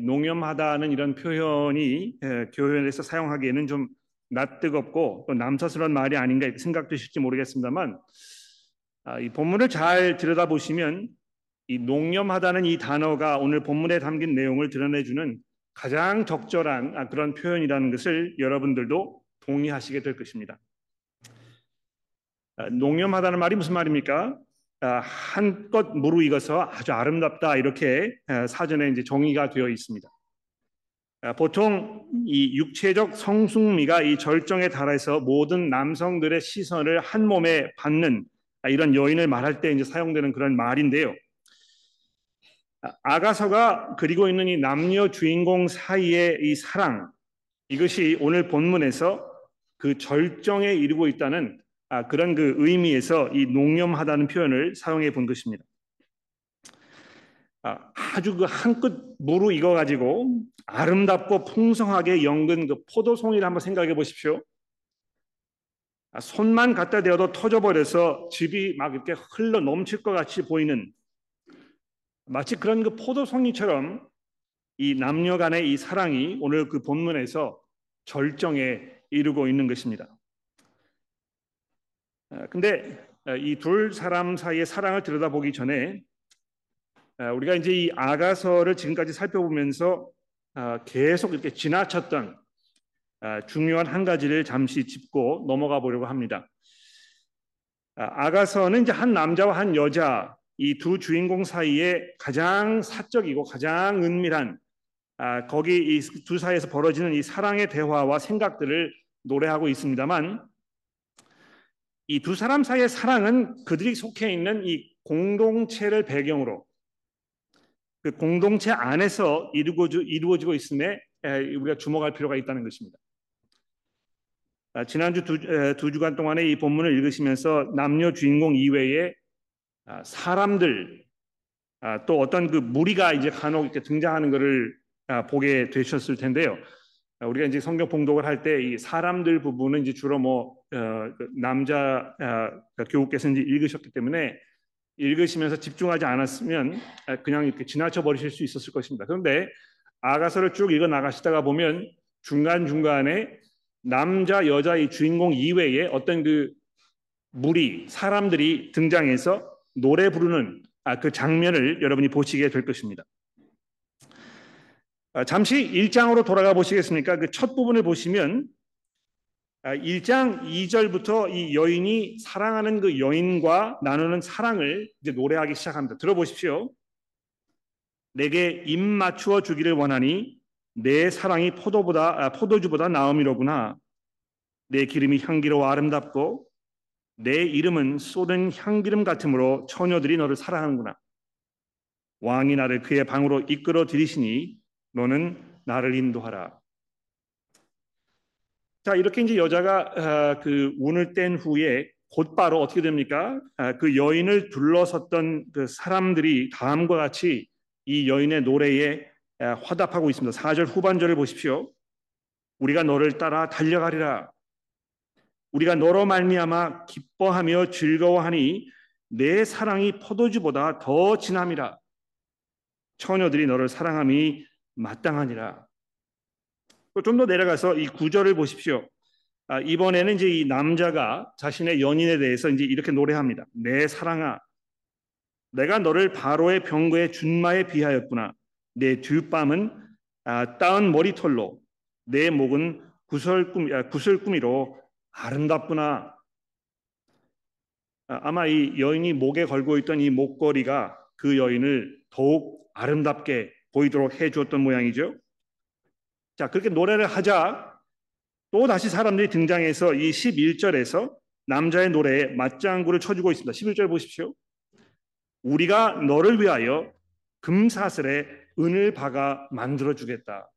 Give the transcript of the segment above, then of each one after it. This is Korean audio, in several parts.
농염하다는 이런 표현이 교회에서 사용하기에는 좀 낯뜨겁고 또 남사스러운 말이 아닌가 생각되실지 모르겠습니다만 아, 이 본문을 잘 들여다보시면 이 농염하다는 이 단어가 오늘 본문에 담긴 내용을 드러내주는 가장 적절한 아, 그런 표현이라는 것을 여러분들도 동의하시게 될 것입니다. 아, 농염하다는 말이 무슨 말입니까? 한껏 무르 익어서 아주 아름답다 이렇게 사전에 이제 정의가 되어 있습니다. 보통 이 육체적 성숙미가 이 절정에 달해서 모든 남성들의 시선을 한 몸에 받는 이런 여인을 말할 때 이제 사용되는 그런 말인데요. 아가서가 그리고 있는 이 남녀 주인공 사이의 이 사랑 이것이 오늘 본문에서 그 절정에 이르고 있다는 아, 그런 그 의미에서 이 농염하다는 표현을 사용해 본 것입니다. 아, 아주 그한끝 무르익어 가지고 아름답고 풍성하게 연근 그 포도송이를 한번 생각해 보십시오. 아, 손만 갖다 대어도 터져버려서 집이 막 이렇게 흘러 넘칠 것 같이 보이는 마치 그런 그 포도송이처럼 이 남녀 간의 이 사랑이 오늘 그 본문에서 절정에 이르고 있는 것입니다. 아, 근데 아, 이둘 사람 사이의 사랑을 들여다보기 전에 아, 우리가 이제 이 아가서를 지금까지 살펴보면서 계속 이렇게 지나쳤던 중요한 한 가지를 잠시 짚고 넘어가 보려고 합니다. 아가서는 이제 한 남자와 한 여자 이 두 주인공 사이에 가장 사적이고 가장 은밀한 거기 이 두 사이에서 벌어지는 이 사랑의 대화와 생각들을 노래하고 있습니다만 이 두 사람 사이의 사랑은 그들이 속해 있는 이 공동체를 배경으로 그 공동체 안에서 이루어지고 있음에 우리가 주목할 필요가 있다는 것입니다. 아, 지난주 두, 두 주간 동안에 이 본문을 읽으시면서 남녀 주인공 이외에 아, 사람들 아, 또 어떤 그 무리가 이제 간혹 이렇게 등장하는 것을 보게 되셨을 텐데요. 우리가 이제 성경 봉독을 할 때 이 사람들 부분은 이제 주로 뭐 남자 어, 교우께서 이제 읽으셨기 때문에 읽으시면서 집중하지 않았으면 그냥 이렇게 지나쳐 버리실 수 있었을 것입니다. 그런데 아가서를 쭉 읽어 나가시다가 보면 중간 중간에 남자 여자 이 주인공 이외에 어떤 그 무리 사람들이 등장해서 노래 부르는 아, 그 장면을 여러분이 보시게 될 것입니다. 아, 잠시 1장으로 돌아가 보시겠습니까? 그 첫 부분을 보시면 1장 아, 2절부터 이 여인이 사랑하는 그 여인과 나누는 사랑을 이제 노래하기 시작합니다. 들어보십시오. 내게 입 맞추어 주기를 원하니 내 사랑이 포도보다 아, 포도주보다 나음이로구나. 내 기름이 향기로워 아름답고 내 이름은 쏟은 향기름 같으므로 처녀들이 너를 사랑하는구나. 왕이 나를 그의 방으로 이끌어 들이시니 너는 나를 인도하라. 자 이렇게 이제 여자가 아, 그 운을 뗀 후에 곧바로 어떻게 됩니까? 아, 그 여인을 둘러섰던 그 사람들이 다음과 같이 이 여인의 노래에 아, 화답하고 있습니다. 4절 후반절을 보십시오. 우리가 너를 따라 달려가리라. 우리가 너로 말미암아 기뻐하며 즐거워하니 내 사랑이 포도주보다 더 진함이라. 처녀들이 너를 사랑함이 마땅하니라. 좀 더 내려가서 이 구절을 보십시오. 아, 이번에는 이제 이 남자가 자신의 연인에 대해서 이제 이렇게 노래합니다. 내 사랑아, 내가 너를 바로의 병거의 준마에 비하였구나. 내 뒷밤은 아, 따은 머리털로 내 목은 구설꿈 아, 구슬꾸미로 아름답구나. 아, 아마 이 여인이 목에 걸고 있던 이 목걸이가 그 여인을 더욱 아름답게 보이도록 해 주었던 모양이죠. 자, 그렇게 노래를 하자 또 다시 사람들이 등장해서 이 11절에서 남자의 노래에 맞장구를 쳐주고 있습니다. 11절 보십시오. 우리가 너를 위하여 금사슬에 은을 박아 만들어 주겠다.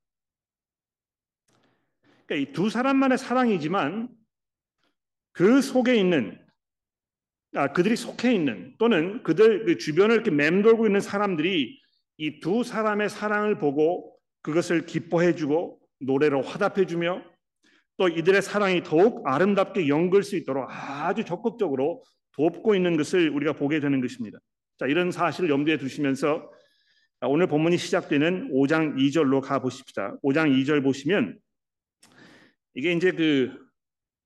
그러니까 이 두 사람만의 사랑이지만 그 속에 있는 아, 그들이 속해 있는 또는 그들 그 주변을 이렇게 맴돌고 있는 사람들이 이 두 사람의 사랑을 보고 그것을 기뻐해주고 노래로 화답해주며 또 이들의 사랑이 더욱 아름답게 연글 수 있도록 아주 적극적으로 돕고 있는 것을 우리가 보게 되는 것입니다. 자, 이런 사실을 염두에 두시면서 오늘 본문이 시작되는 5장 2절로 가 보십시다. 5장 2절 보시면 이게 이제 그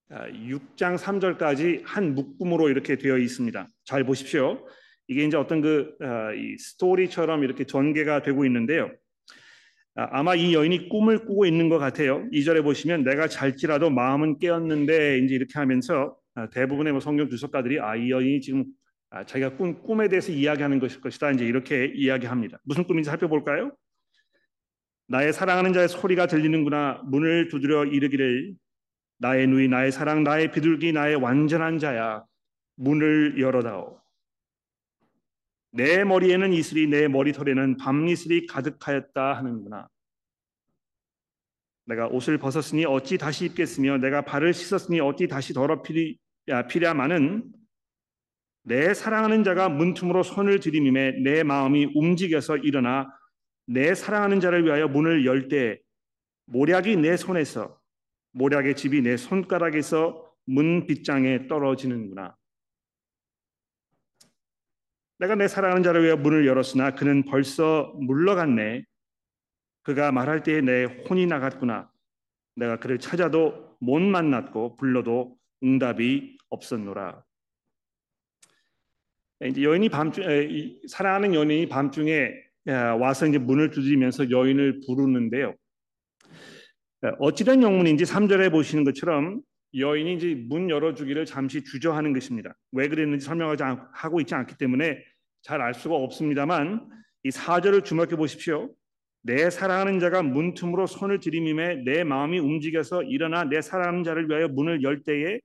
6장 아, 3절까지 한 묶음으로 이렇게 되어 있습니다. 잘 보십시오. 이게 이제 어떤 그 아, 스토리처럼 이렇게 전개가 되고 있는데요. 아, 아마 이 여인이 꿈을 꾸고 있는 것 같아요. 2절에 보시면 내가 잘지라도 마음은 깨었는데 이제 이렇게 하면서 대부분의 뭐 성경 주석가들이 아 이 여인이 지금 자기가 꾼 꿈에 대해서 이야기하는 것일 것이다. 이제 이렇게 이야기합니다. 무슨 꿈인지 살펴볼까요? 나의 사랑하는 자의 소리가 들리는구나. 문을 두드려 이르기를 나의 누이 나의 사랑 나의 비둘기 나의 완전한 자야 문을 열어다오 내 머리에는 이슬이 내 머리털에는 밤이슬이 가득하였다 하는구나 내가 옷을 벗었으니 어찌 다시 입겠으며 내가 발을 씻었으니 어찌 다시 더럽히리 피랴마는 내 사랑하는 자가 문틈으로 손을 들이밈에 내 마음이 움직여서 일어나 내 사랑하는 자를 위하여 문을 열 때 모략이 내 손에서 모략의 집이 내 손가락에서 문 빗장에 떨어지는구나. 내가 내 사랑하는 자를 위해 문을 열었으나 그는 벌써 물러갔네. 그가 말할 때에 내 혼이 나갔구나. 내가 그를 찾아도 못 만났고 불러도 응답이 없었노라. 이제 여인이 밤중 사랑하는 연인이 밤중에 와서 이제 문을 두드리면서 여인을 부르는데요. 네, 어찌된 영문인지 3절에 보시는 것처럼 여인이 이제 문 열어주기를 잠시 주저하는 것입니다. 왜 그랬는지 설명하지 하고 있지 않기 때문에 잘 알 수가 없습니다만 이 4절을 주목해 보십시오. 내 사랑하는 자가 문틈으로 손을 들이밈에 내 마음이 움직여서 일어나 내 사랑하는 자를 위하여 문을 열 때에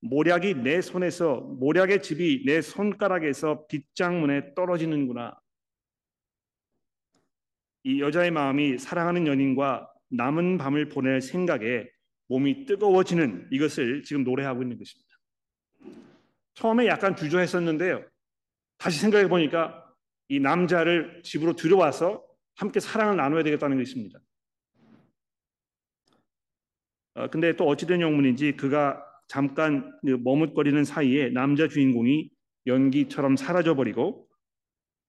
모략이 내 손에서 모략의 집이 내 손가락에서 빗장문에 떨어지는구나. 이 여자의 마음이 사랑하는 연인과 남은 밤을 보낼 생각에 몸이 뜨거워지는 이것을 지금 노래하고 있는 것입니다. 처음에 약간 주저했었는데요. 다시 생각해 보니까 이 남자를 집으로 들여와서 함께 사랑을 나눠야 되겠다는 것입니다. 어, 근데 또 어찌된 영문인지 그가 잠깐 그 머뭇거리는 사이에 남자 주인공이 연기처럼 사라져 버리고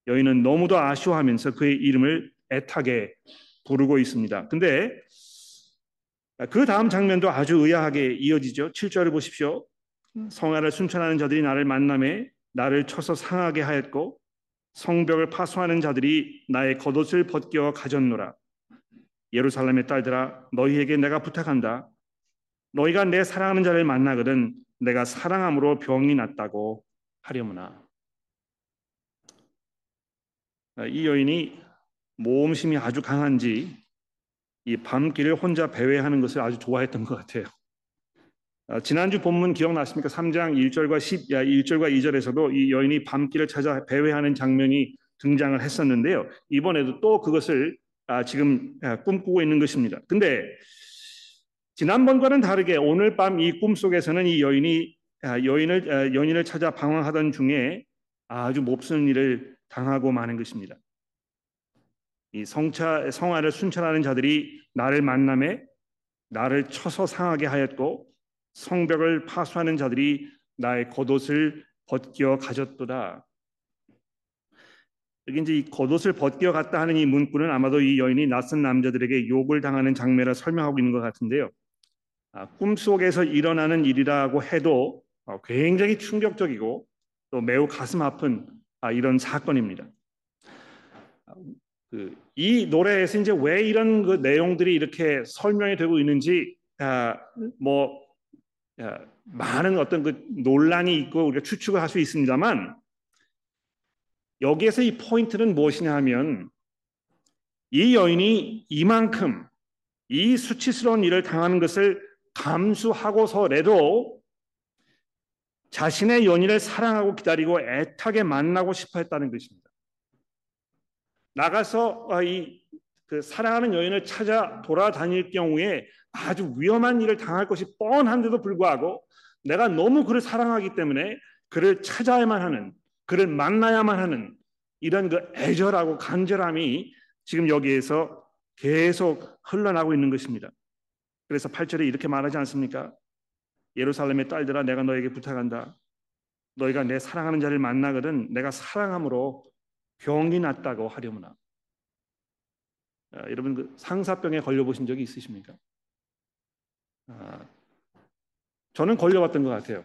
여인은 너무도 아쉬워하면서 그의 이름을 애타게 부르고 있습니다. 근데 그 다음 장면도 아주 의아하게 이어지죠. 7절을 보십시오. 성화를 순천하는 자들이 나를 만남에 나를 쳐서 상하게 하였고 성벽을 파수하는 자들이 나의 겉옷을 벗겨 가졌노라. 예루살렘의 딸들아 너희에게 내가 부탁한다. 너희가 내 사랑하는 자를 만나거든 내가 사랑함으로 병이 났다고 하려무나. 이 여인이 모험심이 아주 강한지 이 밤길을 혼자 배회하는 것을 아주 좋아했던 것 같아요. 아, 지난주 본문 기억나십니까? 3장 1절과 10, 1절과 2절에서도 이 여인이 밤길을 찾아 배회하는 장면이 등장을 했었는데요. 이번에도 또 그것을 아, 지금 아, 꿈꾸고 있는 것입니다. 근데 지난번과는 다르게 오늘 밤 이 꿈속에서는 이 여인이 여인을 연인을 찾아 방황하던 중에 아주 몹쓸 일을 당하고 마는 것입니다. 이 성차 성화를 순찰하는 자들이 나를 만남에 나를 쳐서 상하게 하였고 성벽을 파수하는 자들이 나의 겉옷을 벗겨 가졌도다. 여기 이제 이 겉옷을 벗겨 갔다 하는 이 문구는 아마도 이 여인이 낯선 남자들에게 욕을 당하는 장면을 설명하고 있는 것 같은데요. 아, 꿈속에서 일어나는 일이라고 해도 어, 굉장히 충격적이고 또 매우 가슴 아픈 아, 이런 사건입니다. 그, 이 노래에서 이제 왜 이런 그 내용들이 이렇게 설명이 되고 있는지 아, 뭐 아, 많은 어떤 그 논란이 있고 우리가 추측을 할 수 있습니다만 여기에서 이 포인트는 무엇이냐 하면 이 여인이 이만큼 이 수치스러운 일을 당하는 것을 감수하고서라도 자신의 연인을 사랑하고 기다리고 애타게 만나고 싶어 했다는 것입니다. 나가서 아, 이그 사랑하는 여인을 찾아 돌아다닐 경우에 아주 위험한 일을 당할 것이 뻔한데도 불구하고 내가 너무 그를 사랑하기 때문에 그를 찾아야만 하는 그를 만나야만 하는 이런 그 애절하고 간절함이 지금 여기에서 계속 흘러나고 있는 것입니다. 그래서 8절에 이렇게 말하지 않습니까? 예루살렘의 딸들아 내가 너에게 부탁한다. 너희가 내 사랑하는 자를 만나거든 내가 사랑함으로 병이 났다고 하려무나. 아, 여러분 그 상사병에 걸려보신 적이 있으십니까? 아, 저는 걸려봤던 것 같아요.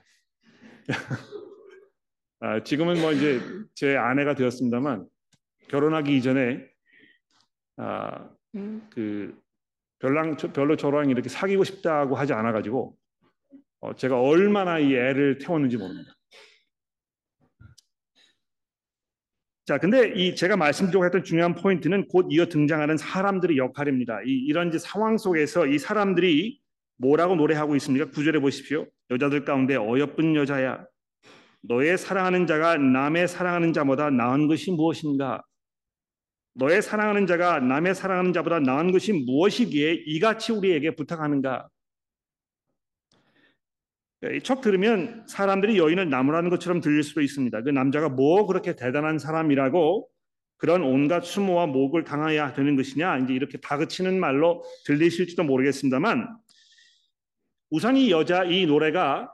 아, 지금은 뭐 이제 제 아내가 되었습니다만 결혼하기 이전에 아, 그 별랑 별로 저랑 이렇게 사귀고 싶다고 하지 않아 가지고 어, 제가 얼마나 이 애를 태웠는지 모릅니다. 자, 근데 이 제가 말씀드리고 했던 중요한 포인트는 곧 이어 등장하는 사람들의 역할입니다. 이, 이런 상황 속에서 이 사람들이 뭐라고 노래하고 있습니까? 구절에 보십시오. 여자들 가운데 어여쁜 여자야. 너의 사랑하는 자가 남의 사랑하는 자보다 나은 것이 무엇인가? 너의 사랑하는 자가 남의 사랑하는 자보다 나은 것이 무엇이기에 이같이 우리에게 부탁하는가? 척 들으면 사람들이 여인을 나무라는 것처럼 들릴 수도 있습니다. 그 남자가 뭐 그렇게 대단한 사람이라고 그런 온갖 수모와 목을 당해야 되는 것이냐 이제 이렇게 다그치는 말로 들리실지도 모르겠습니다만 우선 이 여자 이 노래가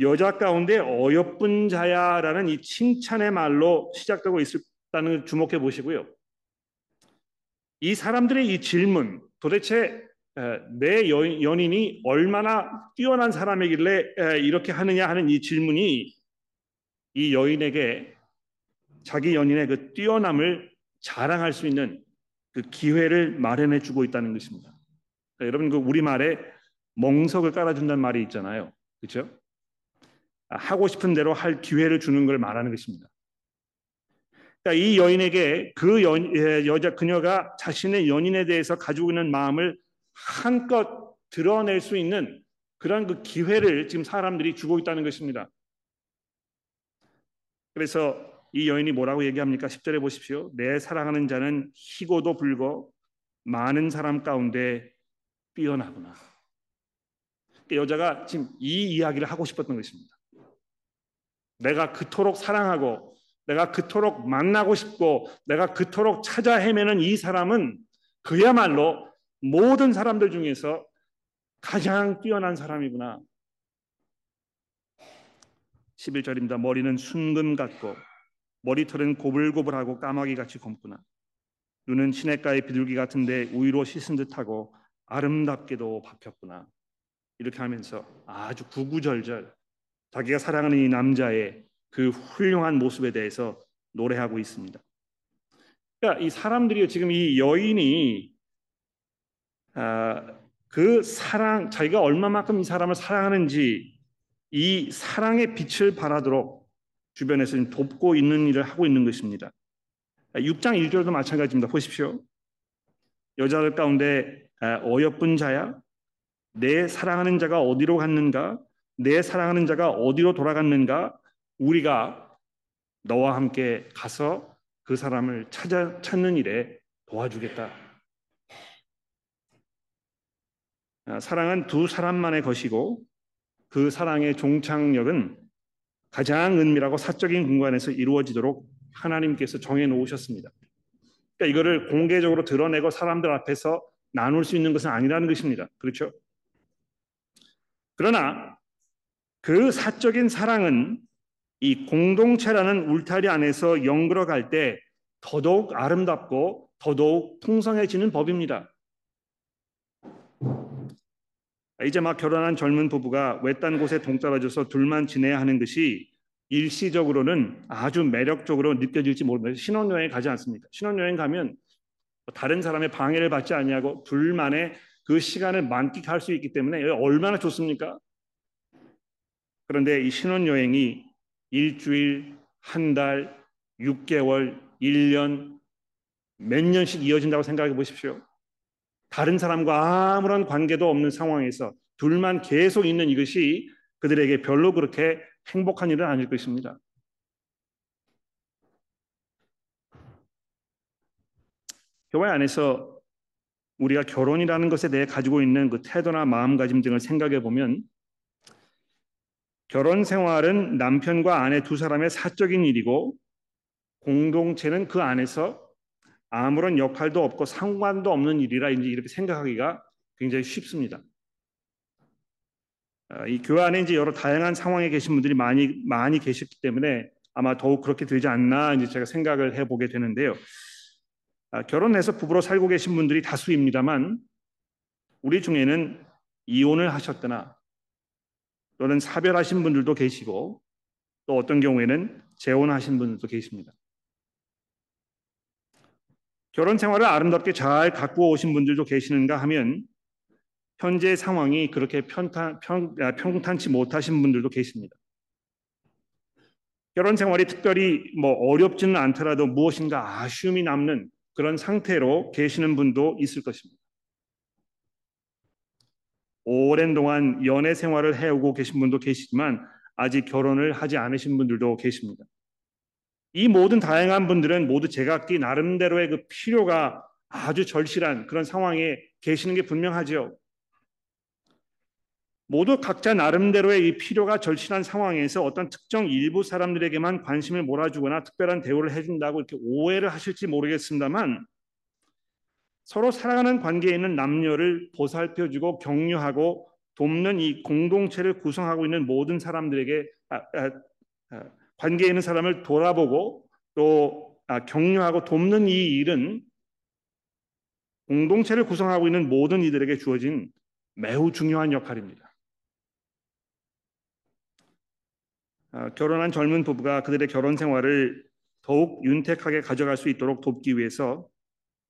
여자 가운데 어여쁜 자야라는 이 칭찬의 말로 시작되고 있다는 걸 주목해 보시고요. 이 사람들의 이 질문 도대체 내 연인이 얼마나 뛰어난 사람이길래 이렇게 하느냐 하는 이 질문이 이 여인에게 자기 연인의 그 뛰어남을 자랑할 수 있는 그 기회를 마련해 주고 있다는 것입니다. 여러분 그 우리 말에 멍석을 깔아준다는 말이 있잖아요. 그렇죠? 하고 싶은 대로 할 기회를 주는 걸 말하는 것입니다. 그러니까 이 여인에게 그 여, 여자 그녀가 자신의 연인에 대해서 가지고 있는 마음을 한껏 드러낼 수 있는 그런 그 기회를 지금 사람들이 주고 있다는 것입니다. 그래서 이 여인이 뭐라고 얘기합니까? 10절에 보십시오. 내 사랑하는 자는 희고도 불고 많은 사람 가운데 뛰어나구나. 여자가 지금 이 이야기를 하고 싶었던 것입니다. 내가 그토록 사랑하고 내가 그토록 만나고 싶고 내가 그토록 찾아 헤매는 이 사람은 그야말로 모든 사람들 중에서 가장 뛰어난 사람이구나. 11절입니다. 머리는 순금 같고 머리털은 고불고불하고 까마귀 같이 검구나. 눈은 시냇가의 비둘기 같은데 우유로 씻은 듯하고 아름답게도 박혔구나. 이렇게 하면서 아주 구구절절 자기가 사랑하는 이 남자의 그 훌륭한 모습에 대해서 노래하고 있습니다. 그러니까 이 사람들이 지금 이 여인이 아, 그 사랑 자기가 얼마만큼 이 사람을 사랑하는지 이 사랑의 빛을 발하도록 주변에서 돕고 있는 일을 하고 있는 것입니다. 6장 1절도 마찬가지입니다. 보십시오. 여자들 가운데 아, 어여쁜 자야 내 사랑하는 자가 어디로 갔는가 내 사랑하는 자가 어디로 돌아갔는가 우리가 너와 함께 가서 그 사람을 찾아 찾는 일에 도와주겠다. 아, 사랑은 두 사람만의 것이고 그 사랑의 종착역은 가장 은밀하고 사적인 공간에서 이루어지도록 하나님께서 정해 놓으셨습니다. 그러니까 이거를 공개적으로 드러내고 사람들 앞에서 나눌 수 있는 것은 아니라는 것입니다. 그렇죠? 그러나 그 사적인 사랑은 이 공동체라는 울타리 안에서 연결어 갈때 더더욱 아름답고 더더욱 풍성해지는 법입니다. 이제 막 결혼한 젊은 부부가 외딴 곳에 동떨어져서 둘만 지내야 하는 것이 일시적으로는 아주 매력적으로 느껴질지 모르면서 신혼여행 가지 않습니까? 신혼여행 가면 다른 사람의 방해를 받지 아니하고 둘만의 그 시간을 만끽할 수 있기 때문에 얼마나 좋습니까? 그런데 이 신혼여행이 일주일, 한 달, 6개월, 1년, 몇 년씩 이어진다고 생각해 보십시오. 다른 사람과 아무런 관계도 없는 상황에서 둘만 계속 있는 이것이 그들에게 별로 그렇게 행복한 일은 아닐 것입니다. 교회 안에서 우리가 결혼이라는 것에 대해 가지고 있는 그 태도나 마음가짐 등을 생각해 보면 결혼 생활은 남편과 아내 두 사람의 사적인 일이고 공동체는 그 안에서 아무런 역할도 없고 상관도 없는 일이라 이제 이렇게 생각하기가 굉장히 쉽습니다. 아, 이 교회 안에 이제 여러 다양한 상황에 계신 분들이 많이 많이 계셨기 때문에 아마 더욱 그렇게 되지 않나 이제 제가 생각을 해보게 되는데요. 아, 결혼해서 부부로 살고 계신 분들이 다수입니다만 우리 중에는 이혼을 하셨거나 또는 사별하신 분들도 계시고 또 어떤 경우에는 재혼하신 분들도 계십니다. 결혼 생활을 아름답게 잘 갖고 오신 분들도 계시는가 하면 현재 상황이 그렇게 편탄, 평, 아, 평탄치 못하신 분들도 계십니다. 결혼 생활이 특별히 뭐 어렵지는 않더라도 무엇인가 아쉬움이 남는 그런 상태로 계시는 분도 있을 것입니다. 오랜 동안 연애 생활을 해오고 계신 분도 계시지만 아직 결혼을 하지 않으신 분들도 계십니다. 이 모든 다양한 분들은 모두 제각기 나름대로의 그 필요가 아주 절실한 그런 상황에 계시는 게 분명하지요. 모두 각자 나름대로의 이 필요가 절실한 상황에서 어떤 특정 일부 사람들에게만 관심을 몰아주거나 특별한 대우를 해준다고 이렇게 오해를 하실지 모르겠습니다만 서로 사랑하는 관계에 있는 남녀를 보살펴주고 격려하고 돕는 이 공동체를 구성하고 있는 모든 사람들에게 아, 아, 아, 관계에 있는 사람을 돌아보고 또 아, 격려하고 돕는 이 일은 공동체를 구성하고 있는 모든 이들에게 주어진 매우 중요한 역할입니다. 아, 결혼한 젊은 부부가 그들의 결혼 생활을 더욱 윤택하게 가져갈 수 있도록 돕기 위해서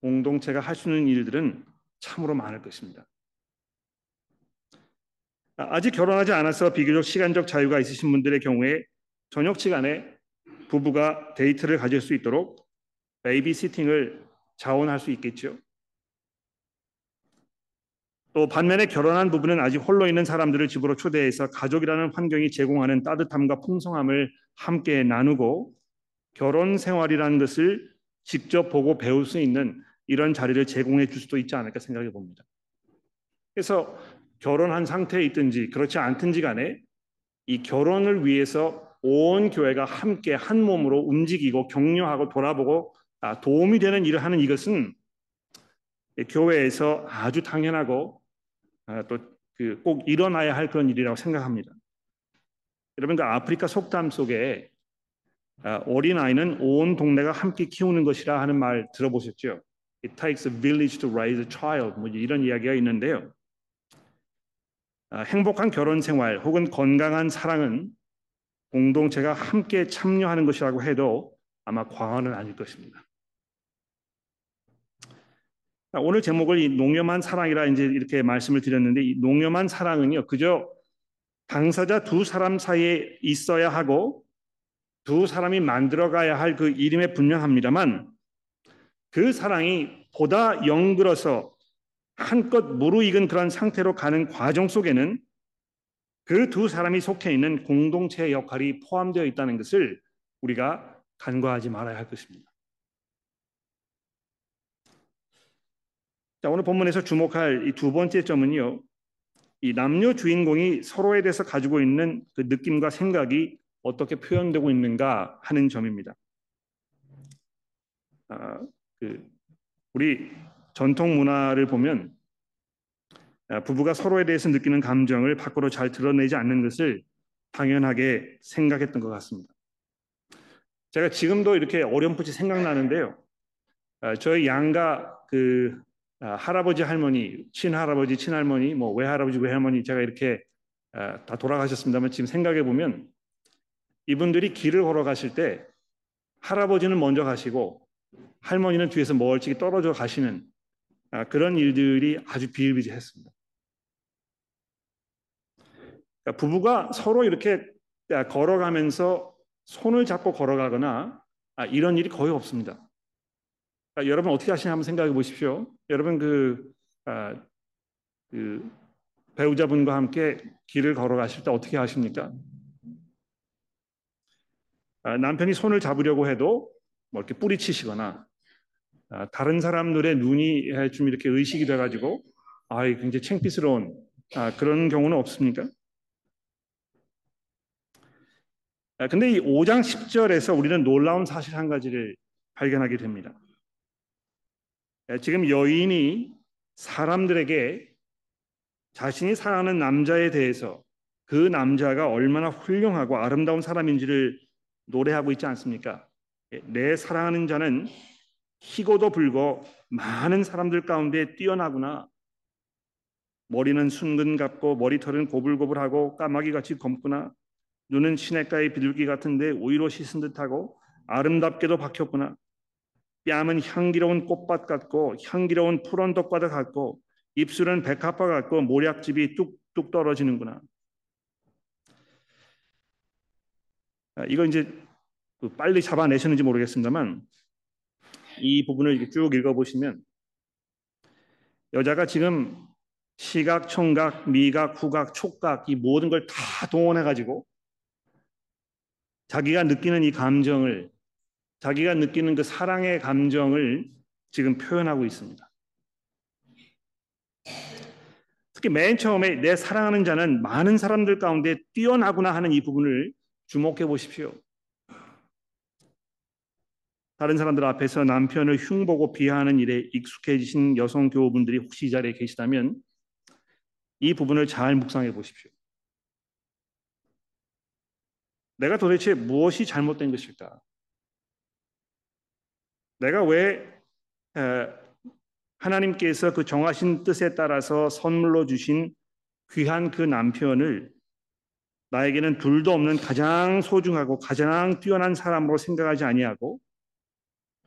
공동체가 할 수 있는 일들은 참으로 많을 것입니다. 아, 아직 결혼하지 않아서 비교적 시간적 자유가 있으신 분들의 경우에 저녁 시간에 부부가 데이트를 가질 수 있도록 babysitting을 자원할 수 있겠죠. 또 반면에 결혼한 부부는 아직 홀로 있는 사람들을 집으로 초대해서 가족이라는 환경이 제공하는 따뜻함과 풍성함을 함께 나누고 결혼 생활이라는 것을 직접 보고 배울 수 있는 이런 자리를 제공해 줄 수도 있지 않을까 생각해 봅니다. 그래서 결혼한 상태에 있든지 그렇지 않든지 간에 이 결혼을 위해서 온 교회가 함께 한 몸으로 움직이고 격려하고 돌아보고 아, 도움이 되는 일을 하는 이것은 교회에서 아주 당연하고 아, 또꼭 그 일어나야 할 그런 일이라고 생각합니다. 여러분 그 아프리카 속담 속에 아, 어린 아이는 온 동네가 함께 키우는 것이라 하는 말 들어보셨죠? It takes a village to raise a child. 뭐 이런 이야기가 있는데요. 행복한 결혼 생활 혹은 건강한 사랑은 공동체가 함께 참여하는 것이라고 해도 아마 과언은 아닐 것입니다. 오늘 제목을 이 농염한 사랑이라 이제 이렇게 말씀을 드렸는데 이 농염한 사랑은요 그저 당사자 두 사람 사이에 있어야 하고 두 사람이 만들어가야 할 그 이름에 분명합니다만 그 사랑이 보다 영글어서 한껏 무르익은 그런 상태로 가는 과정 속에는 그 두 사람이 속해 있는 공동체의 역할이 포함되어 있다는 것을 우리가 간과하지 말아야 할 것입니다. 자, 오늘 본문에서 주목할 이 두 번째 점은요. 이 남녀 주인공이 서로에 대해서 가지고 있는 그 느낌과 생각이 어떻게 표현되고 있는가 하는 점입니다. 아, 그 우리 전통 문화를 보면 아, 부부가 서로에 대해서 느끼는 감정을 밖으로 잘 드러내지 않는 것을 당연하게 생각했던 것 같습니다. 제가 지금도 이렇게 어렴풋이 생각나는데요. 아, 저희 양가 그 아, 할아버지 할머니, 친할아버지, 친할머니, 뭐 외할아버지, 외할머니 제가 이렇게 다 돌아가셨습니다만 지금 생각해 보면 이분들이 길을 걸어가실 때 할아버지는 먼저 가시고 할머니는 뒤에서 멀찍이 떨어져 가시는 아, 그런 일들이 아주 비일비재했습니다. 그러니까 부부가 서로 이렇게 걸어가면서 손을 잡고 걸어가거나 아, 이런 일이 거의 없습니다. 그러니까 여러분 어떻게 하시냐 한번 생각해 보십시오. 여러분 그, 아, 그 배우자분과 함께 길을 걸어가실 때 어떻게 하십니까? 아, 남편이 손을 잡으려고 해도 뭐 이렇게 뿌리치시거나 아, 다른 사람들의 눈이 좀 이렇게 의식이 돼가지고 아 굉장히 창피스러운 아, 그런 경우는 없습니까? 근데 이 5장 10절에서 우리는 놀라운 사실 한 가지를 발견하게 됩니다. 지금 여인이 사람들에게 자신이 사랑하는 남자에 대해서 그 남자가 얼마나 훌륭하고 아름다운 사람인지를 노래하고 있지 않습니까? 예, 내 사랑하는 자는 희고도 불고 많은 사람들 가운데 뛰어나구나. 머리는 순근 같고 머리털은 고불고불하고 까마귀같이 검구나. 눈은 시냇가의 비둘기 같은데 오이로 씻은 듯하고 아름답게도 박혔구나. 뺨은 향기로운 꽃밭 같고 향기로운 푸른 덕과도 같고 입술은 백합화 같고 모략집이 뚝뚝 떨어지는구나. 아, 이거 이제 그 빨리 잡아내셨는지 모르겠습니다만 이 부분을 쭉 읽어보시면 여자가 지금 시각, 청각, 미각, 후각, 촉각 이 모든 걸 다 동원해 가지고 자기가 느끼는 이 감정을 자기가 느끼는 그 사랑의 감정을 지금 표현하고 있습니다. 특히 맨 처음에 내 사랑하는 자는 많은 사람들 가운데 뛰어나구나 하는 이 부분을 주목해 보십시오. 다른 사람들 앞에서 남편을 흉보고 비하하는 일에 익숙해지신 여성 교우분들이 혹시 이 자리에 계시다면 이 부분을 잘 묵상해 보십시오. 내가 도대체 무엇이 잘못된 것일까? 내가 왜 하나님께서 그 정하신 뜻에 따라서 선물로 주신 귀한 그 남편을 나에게는 둘도 없는 가장 소중하고 가장 뛰어난 사람으로 생각하지 아니하고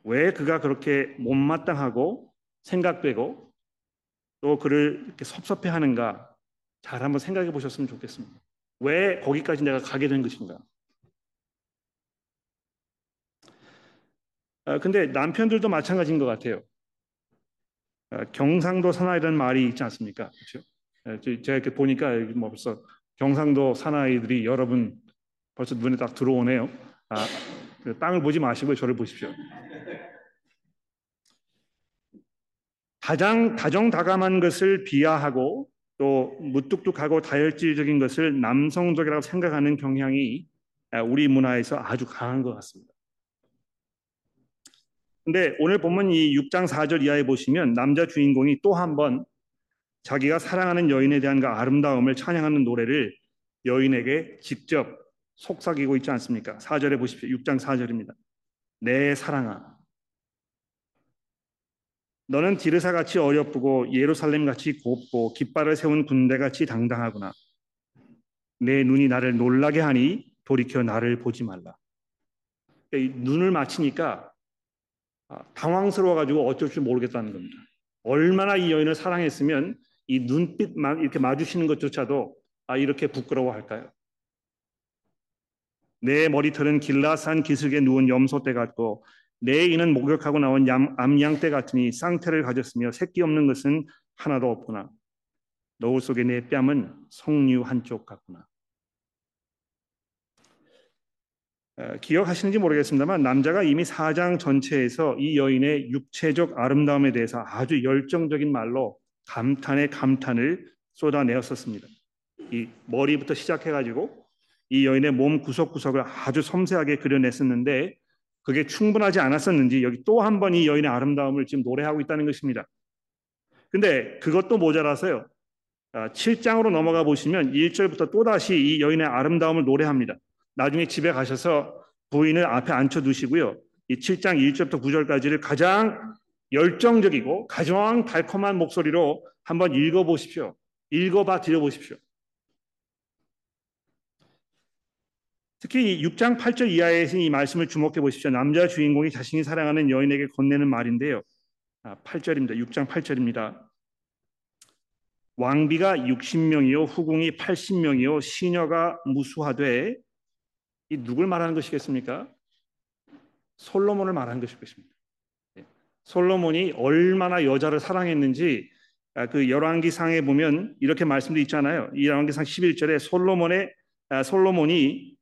왜 그가 그렇게 못마땅하고 생각되고 또 그를 이렇게 섭섭해하는가 잘 한번 생각해 보셨으면 좋겠습니다. 왜 거기까지 내가 가게 된 것인가? 근데 남편들도 마찬가지인 것 같아요. 아, 경상도 사나이라는 말이 있지 않습니까? 그렇죠? 아, 제가 이렇게 보니까 뭐 벌써 경상도 사나이들이 여러분 벌써 눈에 딱 들어오네요. 아, 그 땅을 보지 마시고 저를 보십시오. 가장 다정다감한 것을 비하하고 또 무뚝뚝하고 다혈질적인 것을 남성적이라고 생각하는 경향이 우리 문화에서 아주 강한 것 같습니다. 근데 오늘 보면 이 6장 4절 이하에 보시면 남자 주인공이 또 한 번 자기가 사랑하는 여인에 대한 그 아름다움을 찬양하는 노래를 여인에게 직접 속삭이고 있지 않습니까? 4절에 보십시오. 6장 4절입니다. 내 사랑아 너는 디르사 같이 어렵고 예루살렘 같이 곱고 깃발을 세운 군대 같이 당당하구나. 내 눈이 나를 놀라게 하니 돌이켜 나를 보지 말라. 눈을 맞히니까 아, 당황스러워 가지고 어쩔 줄 모르겠다는 겁니다. 얼마나 이 여인을 사랑했으면 이 눈빛만 이렇게 마주치는 것조차도 아 이렇게 부끄러워할까요? 내 머리털은 길라산 기슭에 누운 염소떼 같고 내 이는 목욕하고 나온 양, 암양떼 같으니 쌍태를 가졌으며 새끼 없는 것은 하나도 없구나. 노을 속의 내 뺨은 석류 한쪽 같구나. 기억하시는지 모르겠습니다만 남자가 이미 사장 전체에서 이 여인의 육체적 아름다움에 대해서 아주 열정적인 말로 감탄의 감탄을 쏟아내었었습니다. 이 머리부터 시작해가지고 이 여인의 몸 구석구석을 아주 섬세하게 그려냈었는데 그게 충분하지 않았었는지 여기 또 한 번 이 여인의 아름다움을 지금 노래하고 있다는 것입니다. 근데 그것도 모자라서요. 7장으로 아, 넘어가 보시면 1절부터 또다시 이 여인의 아름다움을 노래합니다. 나중에 집에 가셔서 부인을 앞에 앉혀 두시고요. 이 7장 1절부터 9절까지를 가장 열정적이고 가장 달콤한 목소리로 한번 읽어 보십시오. 읽어 봐 드려 보십시오. 특히 6장 8절 이하에 이 말씀을 주목해 보십시오. 남자 주인공이 자신이 사랑하는 여인에게 건네는 말인데요. 8절입니다. 6장 8절입니다. 왕비가 60명이요 후궁이 80명이요 시녀가 무수하되 이 누굴 말하는 것이겠습니까? 솔로몬을 말하는 것일 것입니다. 예. 솔로몬이 얼마나 여자를 사랑했는지 아, 그 열왕기상에 보면 이렇게 말씀도 있잖아요. 이 열왕기상 11절에 솔로몬의 아, 솔로몬이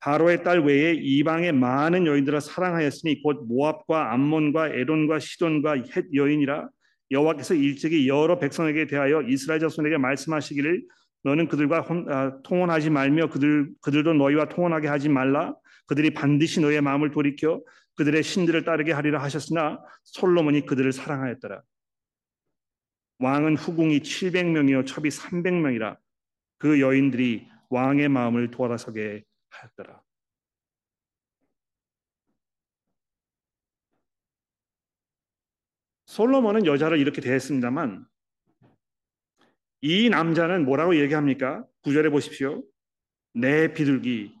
바로의 딸 외에 이방의 많은 여인들을 사랑하였으니 곧 모압과 암몬과 에론과 시돈과 헷 여인이라 여호와께서 일찍이 여러 백성에게 대하여 이스라엘 자손에게 말씀하시기를 너는 그들과 혼, 아, 통혼하지 말며 그들 그들도 너희와 통혼하게 하지 말라 그들이 반드시 너의 마음을 돌이켜 그들의 신들을 따르게 하리라 하셨으나 솔로몬이 그들을 사랑하였더라 왕은 후궁이 700명이요 첩이 300명이라 그 여인들이 왕의 마음을 돌아서게 하였더라. 솔로몬은 여자를 이렇게 대했습니다만 이 남자는 뭐라고 얘기합니까? 구절에 보십시오. 내 비둘기,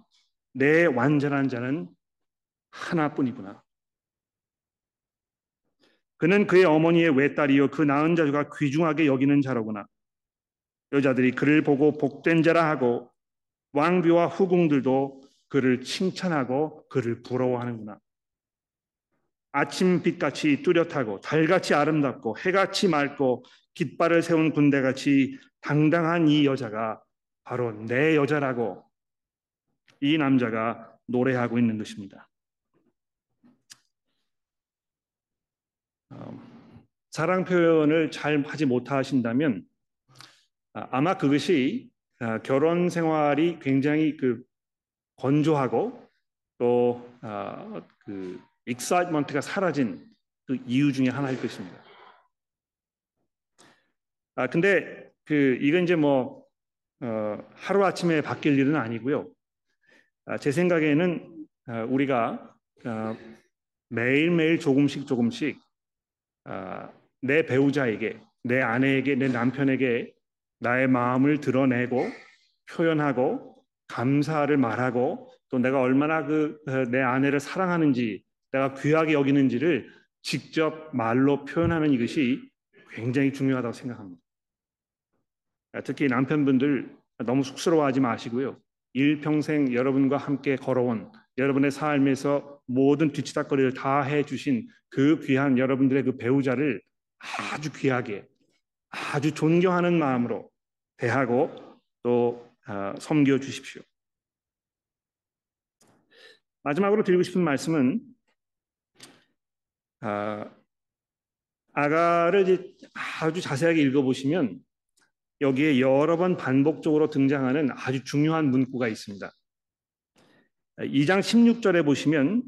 내 완전한 자는 하나뿐이구나. 그는 그의 어머니의 외딸이요 그 낳은 자가 귀중하게 여기는 자로구나. 여자들이 그를 보고 복된 자라 하고 왕비와 후궁들도 그를 칭찬하고 그를 부러워하는구나. 아침 빛같이 뚜렷하고 달같이 아름답고 해같이 맑고 깃발을 세운 군대같이 당당한 이 여자가 바로 내 여자라고 이 남자가 노래하고 있는 것입니다. 어, 사랑 표현을 잘 하지 못하신다면 아, 아마 그것이 아, 결혼 생활이 굉장히 그 건조하고 또그 아, excitement가 사라진 그 이유 중에 하나일 것입니다. 아 근데 그 이건 이제 뭐 어, 하루 아침에 바뀔 일은 아니고요. 아, 제 생각에는 아, 우리가 아, 매일 매일 조금씩 조금씩 아, 내 배우자에게, 내 아내에게, 내 남편에게 나의 마음을 드러내고 표현하고 감사를 말하고 또 내가 얼마나 그내 어, 아내를 사랑하는지 내가 귀하게 여기는지를 직접 말로 표현하는 이것이 굉장히 중요하다고 생각합니다. 특히 남편분들 너무 쑥스러워하지 마시고요. 일평생 여러분과 함께 걸어온 여러분의 삶에서 모든 뒤치다거리를 다 해주신 그 귀한 여러분들의 그 배우자를 아주 귀하게 아주 존경하는 마음으로 대하고 또 어, 섬겨 주십시오. 마지막으로 드리고 싶은 말씀은 아, 아가를 아주 자세하게 읽어보시면 여기에 여러 번 반복적으로 등장하는 아주 중요한 문구가 있습니다. 2장 16절에 보시면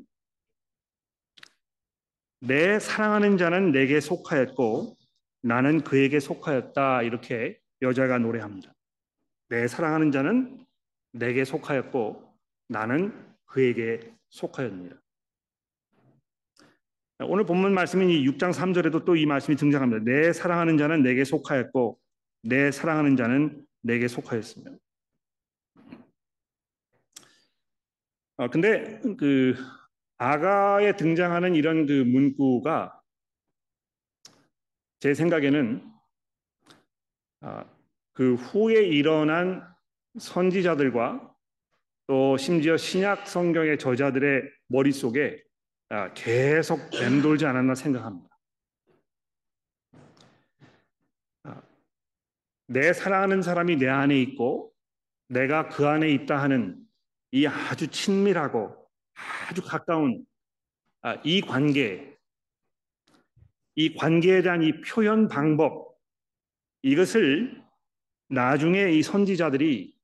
내 사랑하는 자는 내게 속하였고 나는 그에게 속하였다 이렇게 여자가 노래합니다. 내 사랑하는 자는 내게 속하였고 나는 그에게 속하였느니라. 오늘 본문 말씀인 이 6장 3절에도 또 이 말씀이 등장합니다. 내 사랑하는 자는 내게 속하였고 내 사랑하는 자는 내게 속하였으며. 아 근데 그 아가에 등장하는 이런 그 문구가 제 생각에는 아, 그 후에 일어난 선지자들과 또 심지어 신약 성경의 저자들의 머릿속에 아, 계속 맴돌지 않았나 생각합니다. 아, 내 사랑하는 사람이 내 안에 있고 내가 그 안에 있다 하는 이 아주 친밀하고 아주 가까운 이 관계, 이 관계에 대한 이 표현 방법, 이것을 나중에 이 선지자들이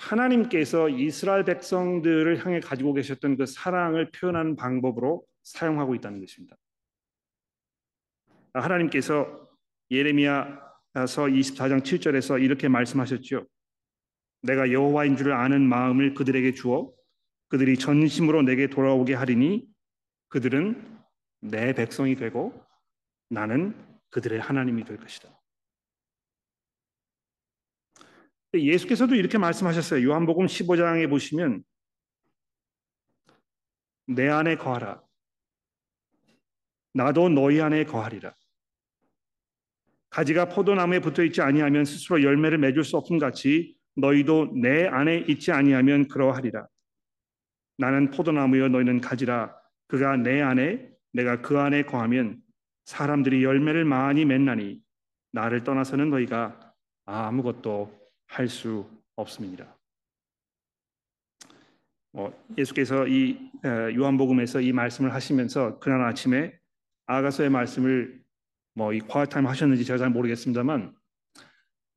하나님께서 이스라엘 백성들을 향해 가지고 계셨던 그 사랑을 표현하는 방법으로 사용하고 있다는 것입니다. 하나님께서 예레미야서 24장 7절에서 이렇게 말씀하셨죠. 내가 여호와인 줄을 아는 마음을 그들에게 주어 그들이 전심으로 내게 돌아오게 하리니 그들은 내 백성이 되고 나는 그들의 하나님이 될 것이다. 예수께서도 이렇게 말씀하셨어요. 요한복음 15장에 보시면 내 안에 거하라. 나도 너희 안에 거하리라. 가지가 포도나무에 붙어 있지 아니하면 스스로 열매를 맺을 수 없음 같이 너희도 내 안에 있지 아니하면 그러하리라. 나는 포도나무여 너희는 가지라. 그가 내 안에 내가 그 안에 거하면 사람들이 열매를 많이 맺나니 나를 떠나서는 너희가 아무것도 할 수 없습니다. 어, 예수께서 이 요한복음에서 이 말씀을 하시면서 그날 아침에 아가서의 말씀을 뭐 이 과타임 하셨는지 제가 잘 모르겠습니다만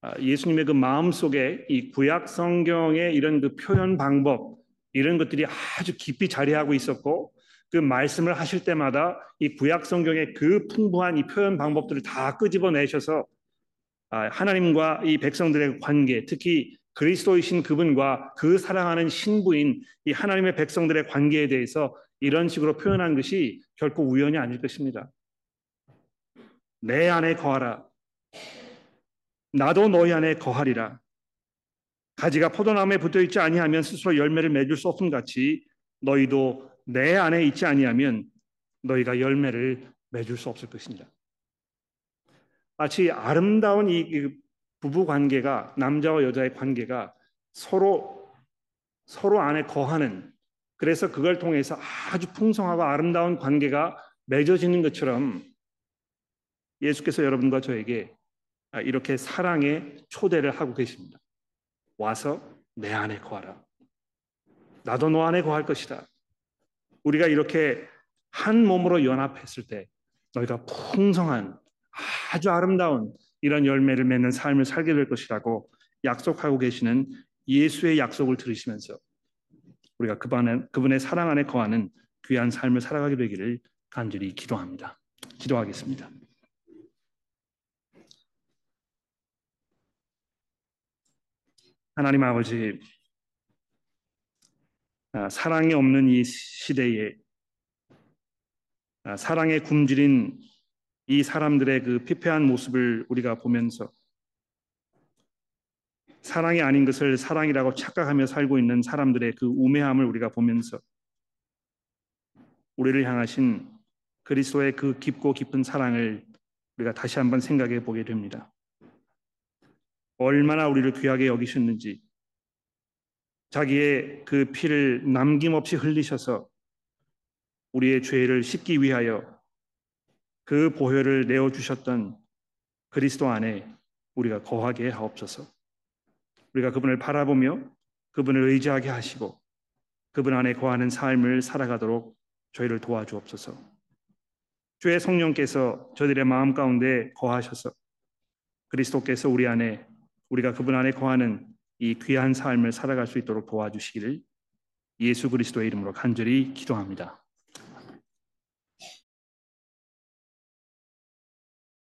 아, 예수님의 그 마음 속에 이 구약 성경의 이런 그 표현 방법 이런 것들이 아주 깊이 자리하고 있었고 그 말씀을 하실 때마다 이 구약 성경의 그 풍부한 이 표현 방법들을 다 끄집어내셔서 아, 하나님과 이 백성들의 관계, 특히 그리스도이신 그분과 그 사랑하는 신부인 이 하나님의 백성들의 관계에 대해서 이런 식으로 표현한 것이 결코 우연이 아닐 것입니다. 내 안에 거하라. 나도 너희 안에 거하리라. 가지가 포도나무에 붙어 있지 아니하면 스스로 열매를 맺을 수 없음 같이 너희도 내 안에 있지 아니하면 너희가 열매를 맺을 수 없을 것입니다. 마치 아름다운 이 부부 관계가 남자와 여자의 관계가 서로 서로 안에 거하는 그래서 그걸 통해서 아주 풍성하고 아름다운 관계가 맺어지는 것처럼 예수께서 여러분과 저에게 이렇게 사랑의 초대를 하고 계십니다. 와서 내 안에 거하라. 나도 너 안에 거할 것이다. 우리가 이렇게 한 몸으로 연합했을 때 너희가 풍성한 아주 아름다운 이런 열매를 맺는 삶을 살게 될 것이라고 약속하고 계시는 예수의 약속을 들으시면서 우리가 그분의, 그분의 사랑 안에 거하는 귀한 삶을 살아가게 되기를 간절히 기도합니다. 기도하겠습니다. 하나님 아버지, 아, 사랑이 없는 이 시대에 아, 사랑의 굶주린 이 사람들의 그 피폐한 모습을 우리가 보면서 사랑이 아닌 것을 사랑이라고 착각하며 살고 있는 사람들의 그 우매함을 우리가 보면서 우리를 향하신 그리스도의 그 깊고 깊은 사랑을 우리가 다시 한번 생각해 보게 됩니다. 얼마나 우리를 귀하게 여기셨는지 자기의 그 피를 남김없이 흘리셔서 우리의 죄를 씻기 위하여 그 보혈을 내어 주셨던 그리스도 안에 우리가 거하게 하옵소서. 우리가 그분을 바라보며 그분을 의지하게 하시고 그분 안에 거하는 삶을 살아가도록 저희를 도와주옵소서. 주의 성령께서 저들의 마음 가운데 거하셔서 그리스도께서 우리 안에 우리가 그분 안에 거하는 이 귀한 삶을 살아갈 수 있도록 도와주시기를 예수 그리스도의 이름으로 간절히 기도합니다.